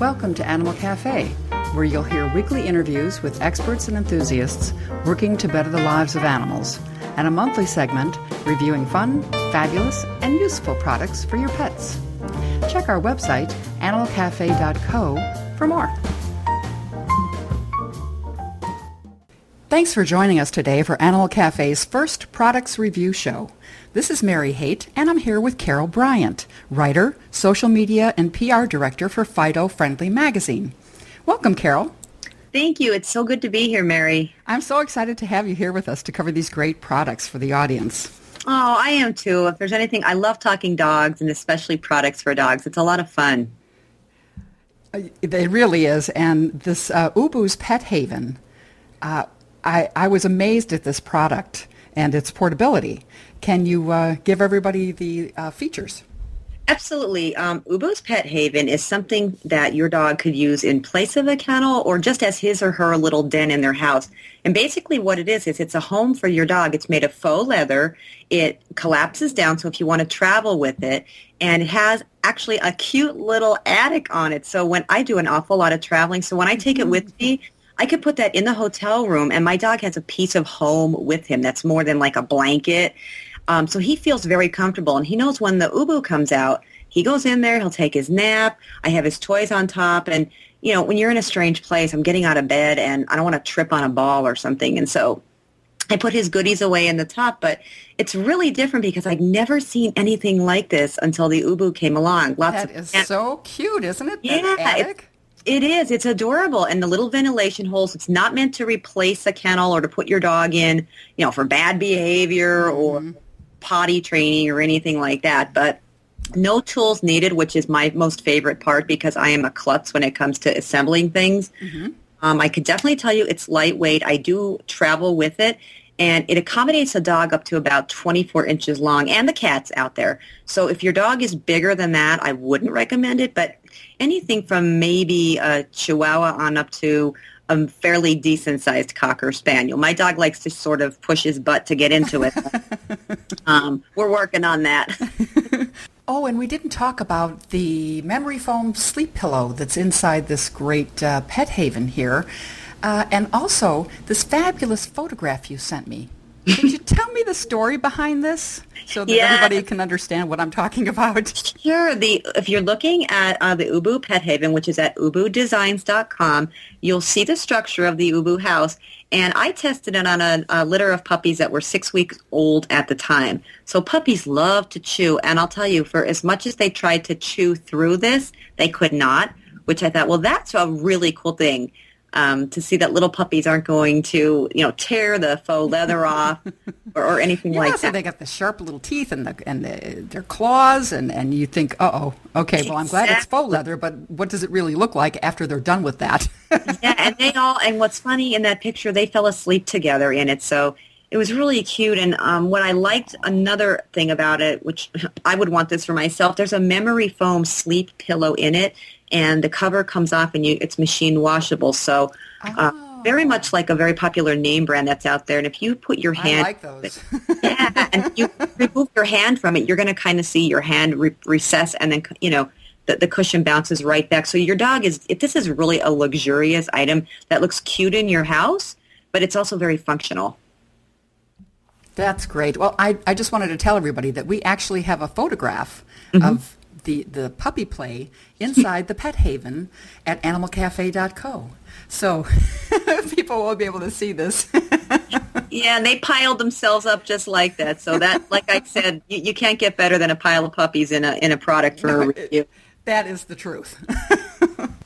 Welcome to Animal Cafe, where you'll hear weekly interviews with experts and enthusiasts working to better the lives of animals, and a monthly segment reviewing fun, fabulous, and useful products for your pets. Check our website, animalcafe.co, for more. Thanks for joining us today for Animal Cafe's first products review show. This is Mary Haight, and I'm here with Carol Bryant, writer, social media, and PR director for Fido Friendly Magazine. Welcome, Carol. Thank you. It's so good to be here, Mary. I'm so excited to have you here with us to cover these great products for the audience. Oh, I am too. If there's anything, I love talking dogs and especially products for dogs. It's a lot of fun. Uh, it really is. And this uh, Ubu's Pet Haven, uh, I, I was amazed at this product and its portability. Can you uh, give everybody the uh, features? Absolutely. Um, Ubu's Pet Haven is something that your dog could use in place of a kennel or just as his or her little den in their house. And basically what it is, is it's a home for your dog. It's made of faux leather. It collapses down, so if you want to travel with it, and it has actually a cute little attic on it. So when I do an awful lot of traveling, so when I take it with me, I could put that in the hotel room, and my dog has a piece of home with him that's more than like a blanket. Um, so he feels very comfortable, and he knows when the Ubu comes out, he goes in there, he'll take his nap. I have his toys on top, and you know, when you're in a strange place, I'm getting out of bed, and I don't want to trip on a ball or something, and so I put his goodies away in the top, but it's really different because I've never seen anything like this until the Ubu came along. Lots that is of, so cute, isn't it? Yeah, attic? It is. It's adorable. And the little ventilation holes, it's not meant to replace a kennel or to put your dog in, you know, for bad behavior mm-hmm. or potty training or anything like that. But no tools needed, which is my most favorite part because I am a klutz when it comes to assembling things. Mm-hmm. Um, I could definitely tell you it's lightweight. I do travel with it and it accommodates a dog up to about 24 inches long and the cats out there. So if your dog is bigger than that, I wouldn't recommend it, but anything from maybe a Chihuahua on up to a fairly decent sized cocker spaniel. My dog likes to sort of push his butt to get into it. um, we're working on that. oh, and we didn't talk about the memory foam sleep pillow that's inside this great uh, pet haven here. Uh, and also this fabulous photograph you sent me. Could you tell me the story behind this so that yeah. everybody can understand what I'm talking about? Sure. The if you're looking at uh, the Ubu Pet Haven, which is at ubudesigns.com, you'll see the structure of the Ubu house. And I tested it on a, a litter of puppies that were six weeks old at the time. So puppies love to chew, and I'll tell you, for as much as they tried to chew through this, they could not. Which I thought, well, that's a really cool thing um, to see that little puppies aren't going to, you know, tear the faux leather off or, or anything yeah, like so that. they got the sharp little teeth and the and the, their claws, and and you think, oh, okay, well, I'm glad it's faux leather, but what does it really look like after they're done with that? yeah, and they all, and what's funny in that picture, they fell asleep together in it, so it was really cute. And um, what I liked, another thing about it, which I would want this for myself, there's a memory foam sleep pillow in it and the cover comes off and you it's machine washable. So uh, oh. very much like a very popular name brand that's out there. And if you put your hand, I like those. yeah, and you remove your hand from it, you're going to kind of see your hand re- recess, and then you know the, the cushion bounces right back. So your dog is if this is really a luxurious item that looks cute in your house, but it's also very functional. That's great. Well, I, I just wanted to tell everybody that we actually have a photograph mm-hmm. of the, the puppy play inside the pet haven at animalcafe.co. So people will be able to see this. yeah, and they piled themselves up just like that. So that, like I said, you, you can't get better than a pile of puppies in a in a product for no, a review. It, that is the truth.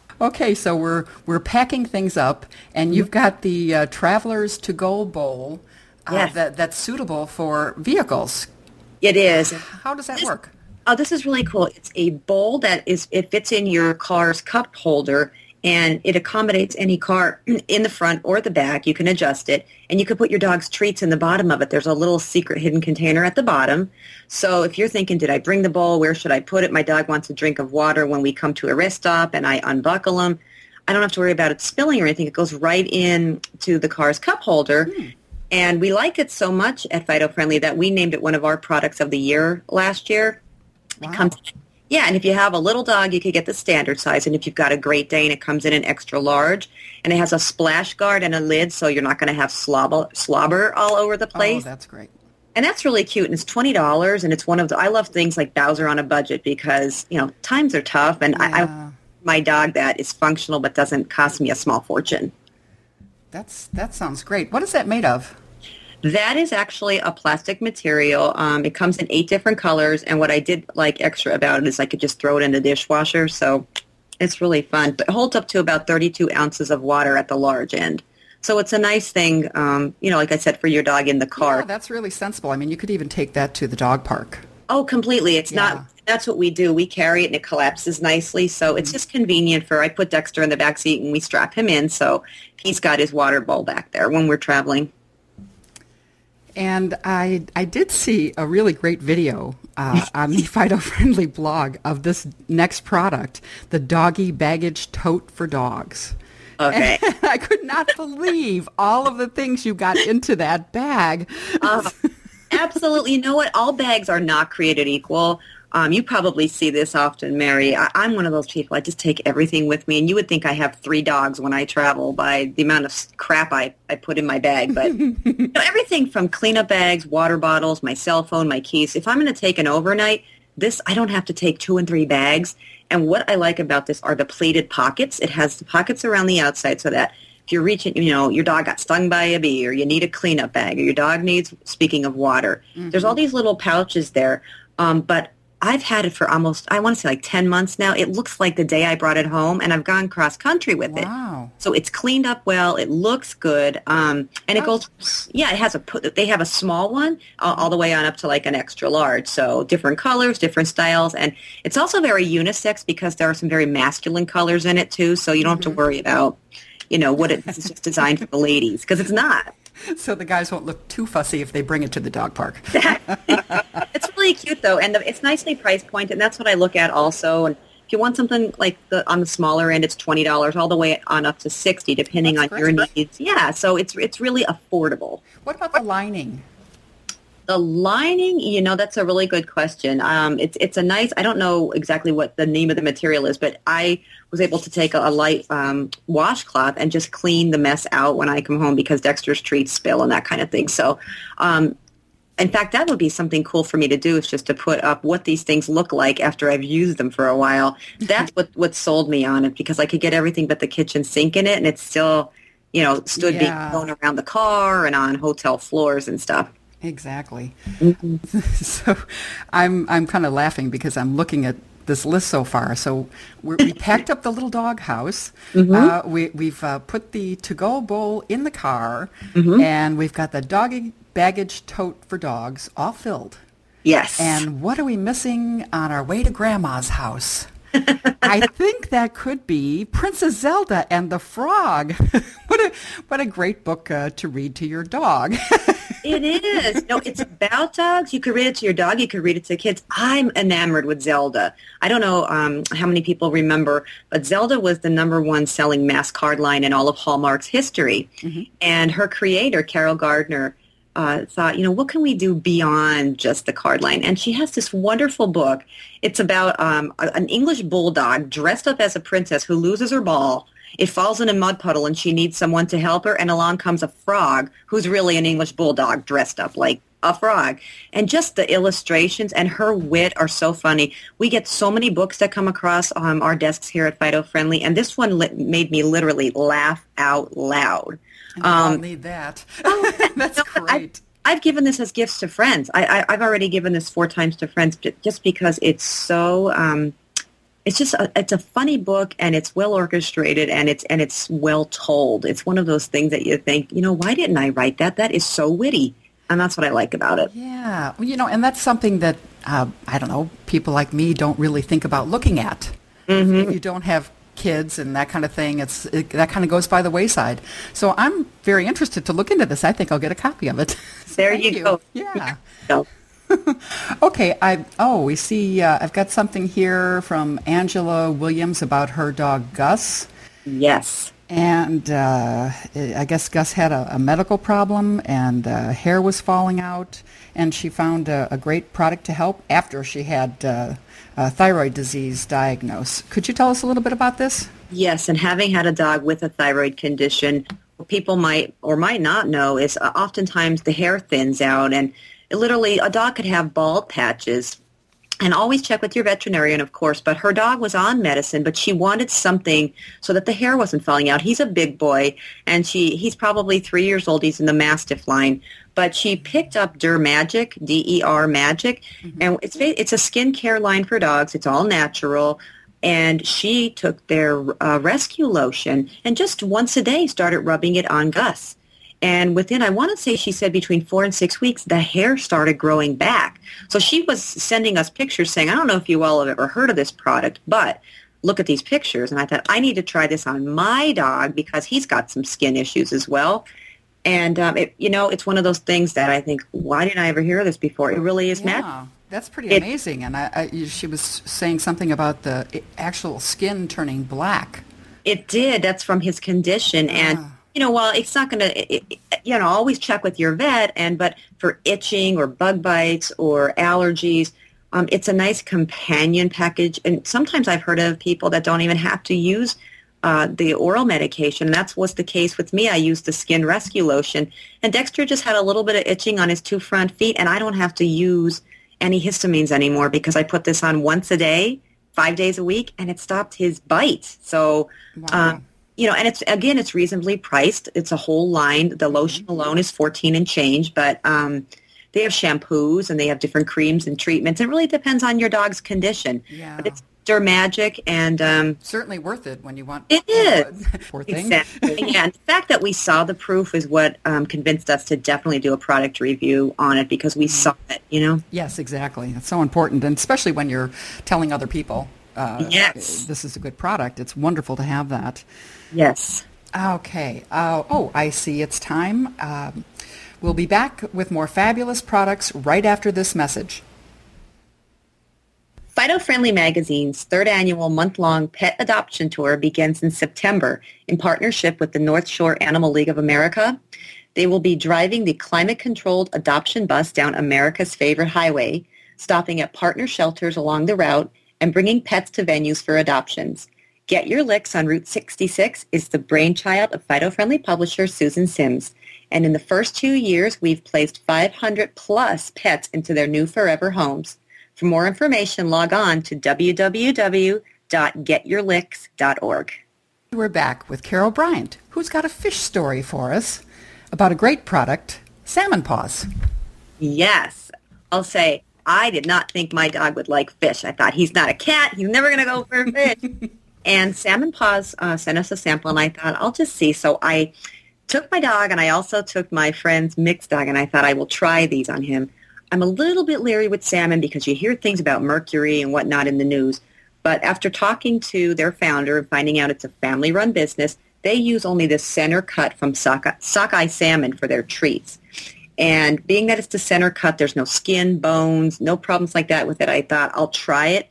okay, so we're we're packing things up, and you've got the uh, Travelers to Go bowl uh, yes. that, that's suitable for vehicles. It is. How does that work? Oh, this is really cool. It's a bowl that is it fits in your car's cup holder and it accommodates any car in the front or the back. You can adjust it and you can put your dog's treats in the bottom of it. There's a little secret hidden container at the bottom. So if you're thinking, did I bring the bowl? Where should I put it? My dog wants a drink of water when we come to a rest stop and I unbuckle him. I don't have to worry about it spilling or anything. It goes right in to the car's cup holder. Hmm. And we liked it so much at Fido Friendly that we named it one of our products of the year last year. Wow. It comes, Yeah, and if you have a little dog, you could get the standard size. And if you've got a Great Dane, it comes in an extra large. And it has a splash guard and a lid, so you're not going to have slobber, slobber all over the place. Oh, that's great. And that's really cute. And it's twenty dollars. And it's one of the I love things like Bowser on a budget because you know times are tough, and I, I my dog that is functional but doesn't cost me a small fortune. That's that sounds great. What is that made of? That is actually a plastic material. Um, it comes in eight different colors, and what I did like extra about it is I could just throw it in the dishwasher. So it's really fun. But it holds up to about 32 ounces of water at the large end. So it's a nice thing, um, you know, like I said, for your dog in the car. Yeah, that's really sensible. I mean, you could even take that to the dog park. Oh, completely. It's Yeah. not. That's what we do. We carry it and it collapses nicely. So it's just convenient for. I put Dexter in the back seat and we strap him in, so he's got his water bowl back there when we're traveling. And I I did see a really great video uh, on the Fido Friendly blog of this next product, the Doggy Baggage Tote for Dogs. Okay. And I could not believe all of the things you got into that bag. Uh, absolutely. You know what? All bags are not created equal. Um, you probably see this often, Mary. I, I'm one of those people. I just take everything with me, and you would think I have three dogs when I travel by the amount of crap I, I put in my bag. But you know, everything from cleanup bags, water bottles, my cell phone, my keys. If I'm going to take an overnight, this I don't have to take two and three bags. And what I like about this are the pleated pockets. It has the pockets around the outside so that if you're reaching, you know, your dog got stung by a bee or you need a cleanup bag or your dog needs, speaking of water, there's all these little pouches there. Um, but I've had it for almost, I want to say like 10 months now. It looks like the day I brought it home and I've gone cross country with it. Wow. So it's cleaned up well. It looks good. Um, and it goes, yeah, it has a, they have a small one all, all the way on up to like an extra large. So different colors, different styles. And it's also very unisex because there are some very masculine colors in it too. So you don't have to worry about, you know, what it, is just designed for the ladies because it's not. So the guys won't look too fussy if they bring it to the dog park. It's really cute though, and the, it's nicely price pointed, and that's what I look at also. And if you want something like the on the smaller end, it's twenty dollars, all the way on up to sixty, depending That's on your needs. Yeah, so it's it's really affordable. What about the lining? The lining, you know, that's a really good question. Um, it's it's a nice. I don't know exactly what the name of the material is, but I was able to take a, a light um, washcloth and just clean the mess out when I come home because Dexter's treats spill and that kind of thing. So, um, in fact, that would be something cool for me to do is just to put up what these things look like after I've used them for a while. That's what what sold me on it because I could get everything but the kitchen sink in it, and it's still, you know, stood Yeah. being thrown around the car and on hotel floors and stuff. Exactly. so I'm I'm kind of laughing because I'm looking at this list so far. So we're, we packed up the little dog house. Uh, we, we've uh, put the to-go bowl in the car, and we've got the doggy baggage tote for dogs all filled. Yes. And what are we missing on our way to Grandma's house? I think that could be Princess Zelda and the Frog. what a what a great book uh, to read to your dog. It is. No, it's about dogs. You could read it to your dog. You could read it to kids. I'm enamored with Zelda. I don't know um, how many people remember, but Zelda was the number one selling mass card line in all of Hallmark's history. And her creator, Carol Gardner, uh, thought, you know, what can we do beyond just the card line? And she has this wonderful book. It's about um, a- an English bulldog dressed up as a princess who loses her ball. It falls in a mud puddle and she needs someone to help her. And along comes a frog who's really an English bulldog dressed up like a frog. And just the illustrations and her wit are so funny. We get so many books that come across um, our desks here at Fido Friendly. And this one lit- made me literally laugh out loud. I'll need that. That's No, great. I've, I've given this as gifts to friends. I, I, I've already given this four times to friends just because it's so. Um, it's just a, it's a funny book and it's well orchestrated and it's and it's well told. It's one of those things that you think, you know, why didn't I write that? That is so witty, and that's what I like about it. Yeah, well, you know, and that's something that uh, I don't know. People like me don't really think about looking at. Mm-hmm. You don't have kids and that kind of thing, it's it, that kind of goes by the wayside. So I'm very interested to look into this. I think I'll get a copy of it. So There thank you go. Yeah. Okay. I oh we see. Uh, I've got something here from Angela Williams about her dog Gus. yes. And uh, I guess Gus had a, a medical problem and uh, hair was falling out, and she found a, a great product to help after she had uh, thyroid disease diagnosed. Could you tell us a little bit about this? Yes, and having had a dog with a thyroid condition, what people might or might not know is uh, oftentimes the hair thins out, and literally a dog could have bald patches and always check with your veterinarian, of course. But her dog was on medicine, but she wanted something so that the hair wasn't falling out. He's a big boy, and she he's probably three years old. He's in the Mastiff line, but she picked up Dermagic, D-E-R Magic, mm-hmm. and it's it's a skincare line for dogs. It's all natural. And she took their uh, rescue lotion and just once a day started rubbing it on Gus. And within, I want to say she said between four and six weeks, the hair started growing back. So she was sending us pictures saying, I don't know if you all have ever heard of this product, but look at these pictures. And I thought, I need to try this on my dog because he's got some skin issues as well. And, um, it, you know, it's one of those things that I think, why didn't I ever hear of this before? It really is yeah. magic. That's pretty it, amazing. And I, I, she was saying something about the actual skin turning black. It did. That's from his condition. Yeah. You know, well, it's not going to, you know, always check with your vet. And but for itching or bug bites or allergies, um, it's a nice companion package. And sometimes I've heard of people that don't even have to use uh, the oral medication. That's was the case with me. I used the skin rescue lotion, and Dexter just had a little bit of itching on his two front feet, and I don't have to use any histamines anymore because I put this on once a day, five days a week, and it stopped his bite. So. Wow. Um, you know, and it's again, it's reasonably priced. It's a whole line. The mm-hmm. lotion alone is fourteen and change, but um, they have shampoos and they have different creams and treatments. It really depends on your dog's condition. Yeah. But it's Dermagic and um, certainly worth it when you want. It is poor thing. Exactly. yeah. And the fact that we saw the proof is what um, convinced us to definitely do a product review on it because we mm-hmm. saw it. You know. Yes, exactly. It's so important, and especially when you're telling other people. Uh, yes. This is a good product. It's wonderful to have that. Yes. Okay. Uh, oh, I see. It's time. Um, we'll be back with more fabulous products right after this message. Fido Friendly Magazine's third annual month-long pet adoption tour begins in September in partnership with the North Shore Animal League of America. They will be driving the climate-controlled adoption bus down America's favorite highway, stopping at partner shelters along the route and bringing pets to venues for adoptions. Get Your Licks on Route 66 is the brainchild of Fido-friendly publisher Susan Sims. And in the first two years, we've placed 500 plus pets into their new forever homes. For more information, log on to www.getyourlicks.org. We're back with Carol Bryant, who's got a fish story for us about a great product, salmon paws. Yes. I'll say, I did not think my dog would like fish. I thought he's not a cat. He's never going to go for a fish. And Salmon Paws uh, sent us a sample, and I thought, I'll just see. So I took my dog, and I also took my friend's mixed dog, and I thought I will try these on him. I'm a little bit leery with salmon because you hear things about mercury and whatnot in the news. But after talking to their founder and finding out it's a family-run business, they use only the center cut from sockeye, sockeye salmon for their treats. And being that it's the center cut, there's no skin, bones, no problems like that with it. I thought I'll try it.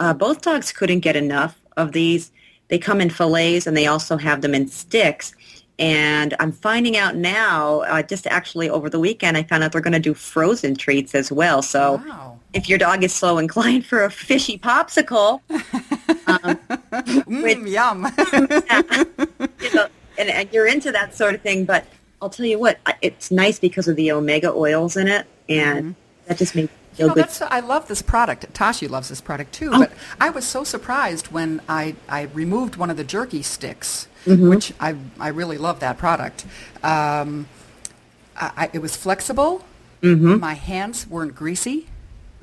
Uh, both dogs couldn't get enough of these. They come in fillets and they also have them in sticks. And I'm finding out now, uh, just actually over the weekend, I found out they're going to do frozen treats as well. So wow. if your dog is so inclined for a fishy popsicle, um, mm, which, yum. yeah, you know, and, and you're into that sort of thing. But I'll tell you what, it's nice because of the omega oils in it, and mm-hmm. that just makes you know, that's, I love this product. Tashi loves this product too. Oh. But I was so surprised when I, I removed one of the jerky sticks, mm-hmm. which I, I really love that product. Um, I, it was flexible. Mm-hmm. My hands weren't greasy.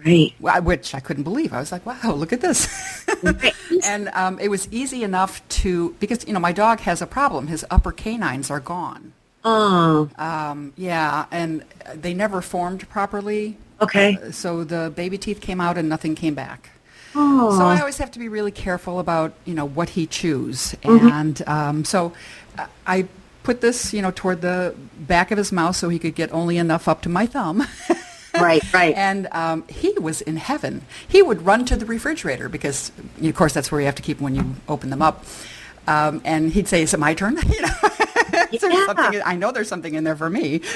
Right. Which I couldn't believe. I was like, wow, look at this. and um, it was easy enough to, because, you know, my dog has a problem. His upper canines are gone. Oh. Um, yeah, and they never formed properly. Okay. Uh, so the baby teeth came out and nothing came back. Oh. So I always have to be really careful about you know what he chews, mm-hmm. and um, so uh, I put this you know toward the back of his mouth so he could get only enough up to my thumb. right, right. And um, he was in heaven. He would run to the refrigerator because, of course, that's where you have to keep them when you open them up. um, and he'd say, "Is it my turn?" you know, Yeah. There's something, I know there's something in there for me.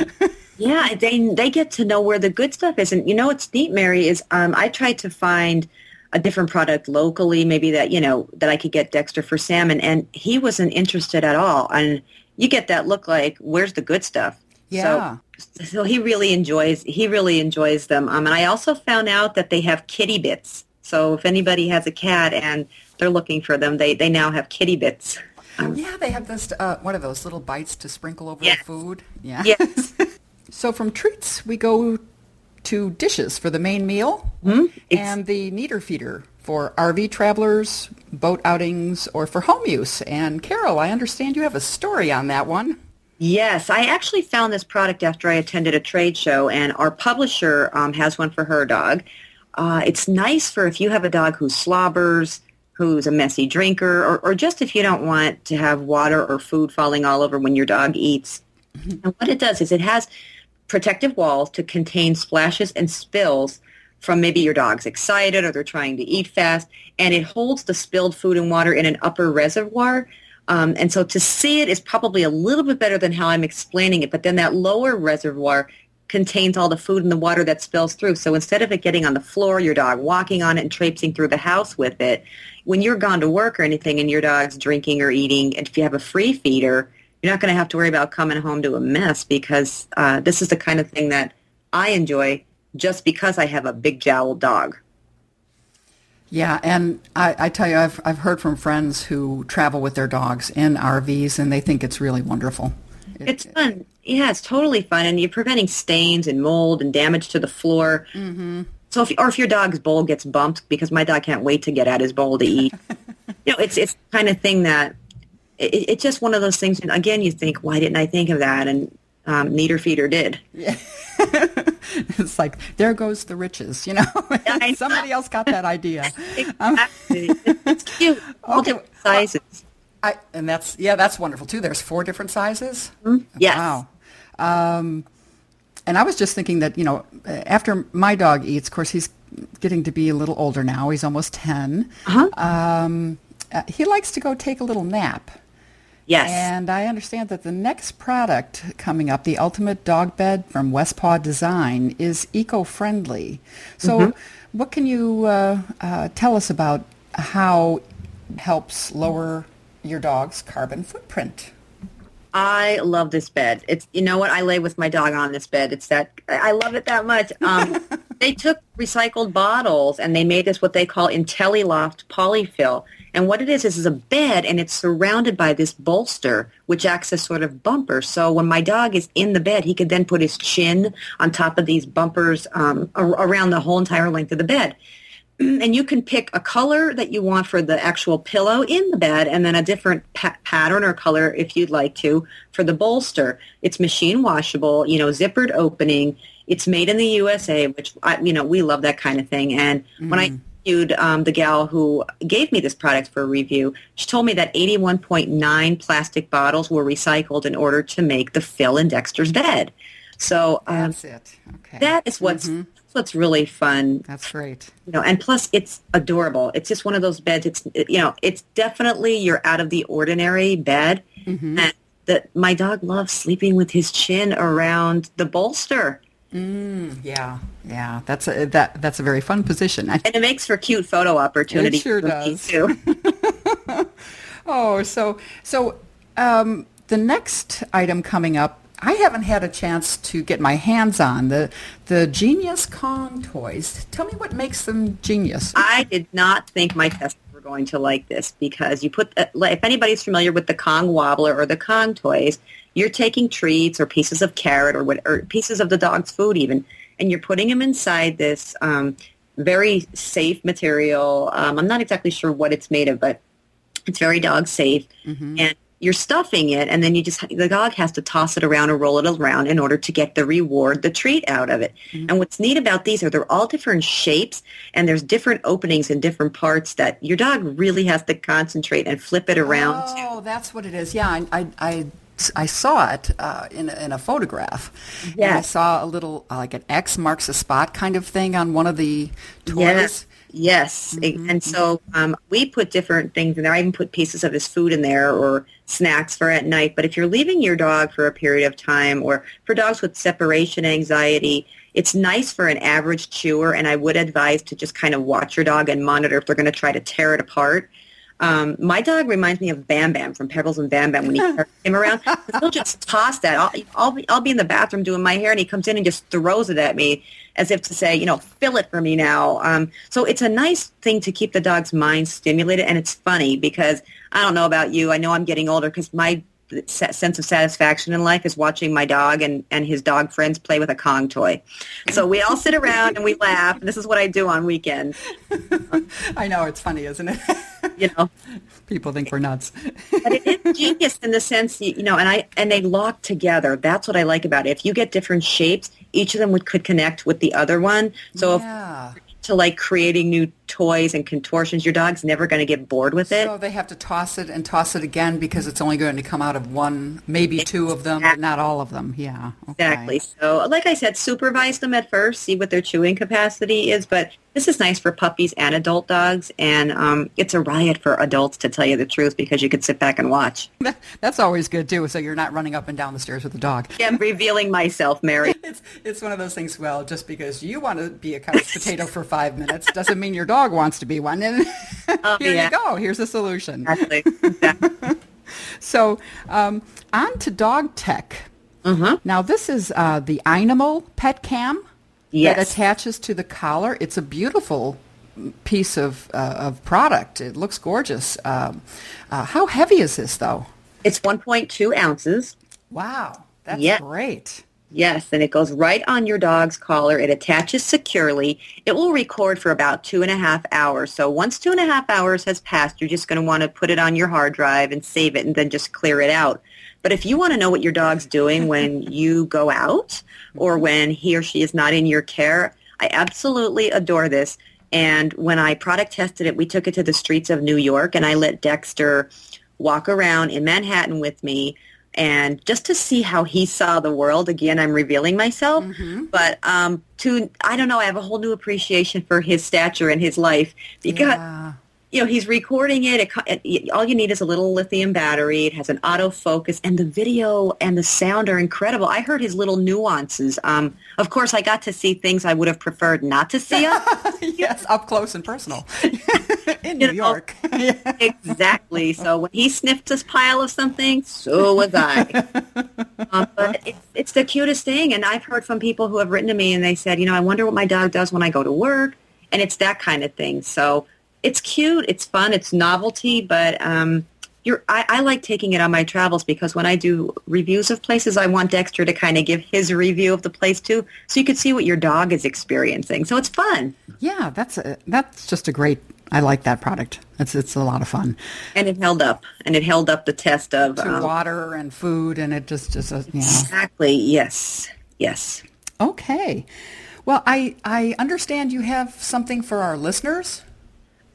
Yeah, they they get to know where the good stuff is, and you know what's neat, Mary, is um, I tried to find a different product locally, maybe that you know that I could get Dexter for salmon, and he wasn't interested at all. And you get that look like, where's the good stuff? Yeah. So, so he really enjoys he really enjoys them. Um, and I also found out that they have kitty bits. So if anybody has a cat and they're looking for them, they they now have kitty bits. Um, Yeah, they have this. Uh, what are those little bites to sprinkle over Yes. the food? Yeah. Yes. So from treats, we go to dishes for the main meal Mhm. And the Neater Feeder for RV travelers, boat outings, or for home use. And Carol, I understand you have a story on that one. Yes, I actually found this product after I attended a trade show, and our publisher um, has one for her dog. Uh, it's nice for if you have a dog who slobbers, who's a messy drinker, or, or just if you don't want to have water or food falling all over when your dog eats. And what it does is it has protective walls to contain splashes and spills from maybe your dog's excited or they're trying to eat fast, and it holds the spilled food and water in an upper reservoir. Um, and so to see it is probably a little bit better than how I'm explaining it, but then that lower reservoir contains all the food and the water that spills through. So instead of it getting on the floor, your dog walking on it and traipsing through the house with it, when you're gone to work or anything and your dog's drinking or eating, and if you have a free feeder, you're not going to have to worry about coming home to a mess because uh, this is the kind of thing that I enjoy just because I have a big jowled dog. Yeah, and I, I tell you, I've, I've heard from friends who travel with their dogs in RVs, and they think it's really wonderful. It- It's fun. Yeah, it's totally fun, and you're preventing stains and mold and damage to the floor. Mm-hmm. So, if, or if your dog's bowl gets bumped, because my dog can't wait to get at his bowl to eat. you know, it's it's kind of thing that it, it's just one of those things. And again, you think, why didn't I think of that? And um, Neater Feeder did. Yeah. it's like there goes the riches, you know. Know. Somebody else got that idea. Um, it's cute. All Okay, different sizes. I, and that's yeah, that's wonderful too. There's four different sizes. Yes. Wow. Um, and I was just thinking that you know, after my dog eats, of course he's getting to be a little older now. He's almost 10 Uh-huh. Um, uh, he likes to go take a little nap. Yes. And I understand that the next product coming up, the Ultimate Dog Bed from Westpaw Design, is eco-friendly. So Mm-hmm. what can you uh, uh, tell us about how it helps lower your dog's carbon footprint? I love this bed. It's you know what I lay with my dog on this bed. It's that I love it that much. Um, they took recycled bottles and they made this what they call IntelliLoft polyfill. And what it is is is a bed and it's surrounded by this bolster which acts as sort of bumper. So when my dog is in the bed, he could then put his chin on top of these bumpers um, around the whole entire length of the bed and you can pick a color that you want for the actual pillow in the bed and then a different pa- pattern or color if you'd like to for the bolster. It's machine washable, you know, zippered opening. It's made in the USA, which, I, you know, we love that kind of thing. And when I interviewed um, the gal who gave me this product for a review, she told me that 81.9 plastic bottles were recycled in order to make the fill in Dexter's bed. So um, That's it. Okay. that is what's, that's what's really fun That's great. you know and plus it's adorable it's just one of those beds it's you know it's definitely your out of the ordinary bed and that my dog loves sleeping with his chin around the bolster Yeah, yeah. That's a that that's a very fun position. I, and it makes for cute photo opportunities sure for me, does. too oh, so so um, the next item coming up, I haven't had a chance to get my hands on the the Genius Kong toys. Tell me what makes them genius. i did not think my testers were going to like this because you put the, if anybody's familiar with the kong wobbler or the kong toys you're taking treats or pieces of carrot or what or pieces of the dog's food even and you're putting them inside this um, very safe material um, i'm not exactly sure what it's made of but it's very dog safe and you're stuffing it and then you just the dog has to toss it around or roll it around in order to get the reward the treat out of it and what's neat about these are they're all different shapes and there's different openings in different parts that your dog really has to concentrate and flip it around to. Oh, that's what it is. Yeah, I I, I, I saw it uh, in a, in a photograph. And I saw a little uh, like an X marks a spot kind of thing on one of the toys. Yes. Yes, and so um, we put different things in there. I even put pieces of his food in there or snacks for at night. But if you're leaving your dog for a period of time, or for dogs with separation anxiety, it's nice for an average chewer. And I would advise to just kind of watch your dog and monitor if they're going to try to tear it apart. Um, my dog reminds me of Bam Bam from Pebbles and Bam Bam when he him around. He'll just toss that. I'll, I'll, be, I'll be in the bathroom doing my hair, and he comes in and just throws it at me as if to say, you know, fill it for me now. Um, so it's a nice thing to keep the dog's mind stimulated, and it's funny because I don't know about you. I know I'm getting older because my sense of satisfaction in life is watching my dog and, and his dog friends play with a Kong toy. So we all sit around and we laugh. And this is what I do on weekends. I know it's funny, isn't it? You know, people think we're nuts. but it is genius in the sense, you know, and I and they lock together. That's what I like about it. If you get different shapes, each of them would could connect with the other one. So yeah. if, to like creating new toys and contortions, your dog's never going to get bored with it. So they have to toss it and toss it again because it's only going to come out of one, maybe two of them, but not all of them. Yeah. Okay. Exactly. So, like I said, supervise them at first, see what their chewing capacity is. But this is nice for puppies and adult dogs, and um, it's a riot for adults to tell you the truth because you could sit back and watch. That's always good too. So you're not running up and down the stairs with the dog. I'm revealing myself, Mary. It's it's one of those things. Well, just because you want to be a couch potato for five minutes doesn't mean your dog wants to be one. And Oh, here yeah. you go. Here's a solution. Exactly. exactly. So um, on to dog tech. Uh-huh. Now this is uh, the Eyenimal Pet Cam yes. that attaches to the collar. It's a beautiful piece of uh, of product. It looks gorgeous. Um, uh, how heavy is this though? It's 1.2 ounces. Wow, that's Yeah. great. Yes, and it goes right on your dog's collar. It attaches securely. It will record for about two and a half hours. So once two and a half hours has passed, you're just going to want to put it on your hard drive and save it and then just clear it out. But if you want to know what your dog's doing when you go out or when he or she is not in your care, I absolutely adore this. And when I product tested it, we took it to the streets of New York and I let Dexter walk around in Manhattan with me and just to see how he saw the world again i'm revealing myself but um to i don't know i have a whole new appreciation for his stature and his life because Yeah. You know he's recording it. It, it all you need is a little lithium battery it has an autofocus and the video and the sound are incredible i heard his little nuances um of course i got to see things i would have preferred not to see yes, up close and personal in New York. exactly. So when he sniffed this pile of something, so was I. um, but it's, it's the cutest thing. And I've heard from people who have written to me and they said, you know, I wonder what my dog does when I go to work. And it's that kind of thing. So it's cute. It's fun. It's novelty. But um, you're, I, I like taking it on my travels because when I do reviews of places, I want Dexter to kind of give his review of the place too. So you can see what your dog is experiencing. So it's fun. yeah, that's a, that's just a great. I like that product. It's it's a lot of fun. And it held up. And it held up the test of... Um, water and food, and it just just uh, yeah. Exactly. Yes. Yes. Okay. Well, I I understand you have something for our listeners.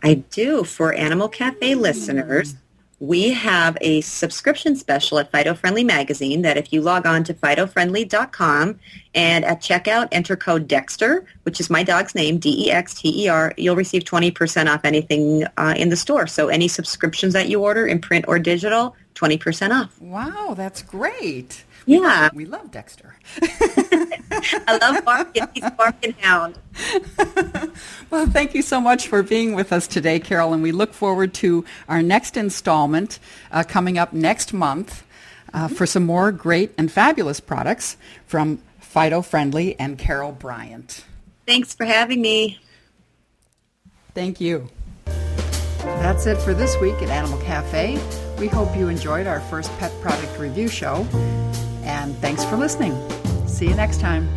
I do. For Animal Cafe listeners, we have a subscription special at Fido Friendly Magazine that if you log on to fidofriendly.com and at checkout enter code Dexter, which is my dog's name, D-E-X-T-E-R, you'll receive 20% off anything uh, in the store. So any subscriptions that you order in print or digital, 20% off. Wow, that's great. Yeah. We love Dexter. I love barking. He's a barking hound. Well, thank you so much for being with us today, Carol, and we look forward to our next installment uh, coming up next month uh, for some more great and fabulous products from Fido Friendly and Carol Bryant. Thanks for having me. Thank you. That's it for this week at Animal Cafe. We hope you enjoyed our first pet product review show, and thanks for listening. See you next time.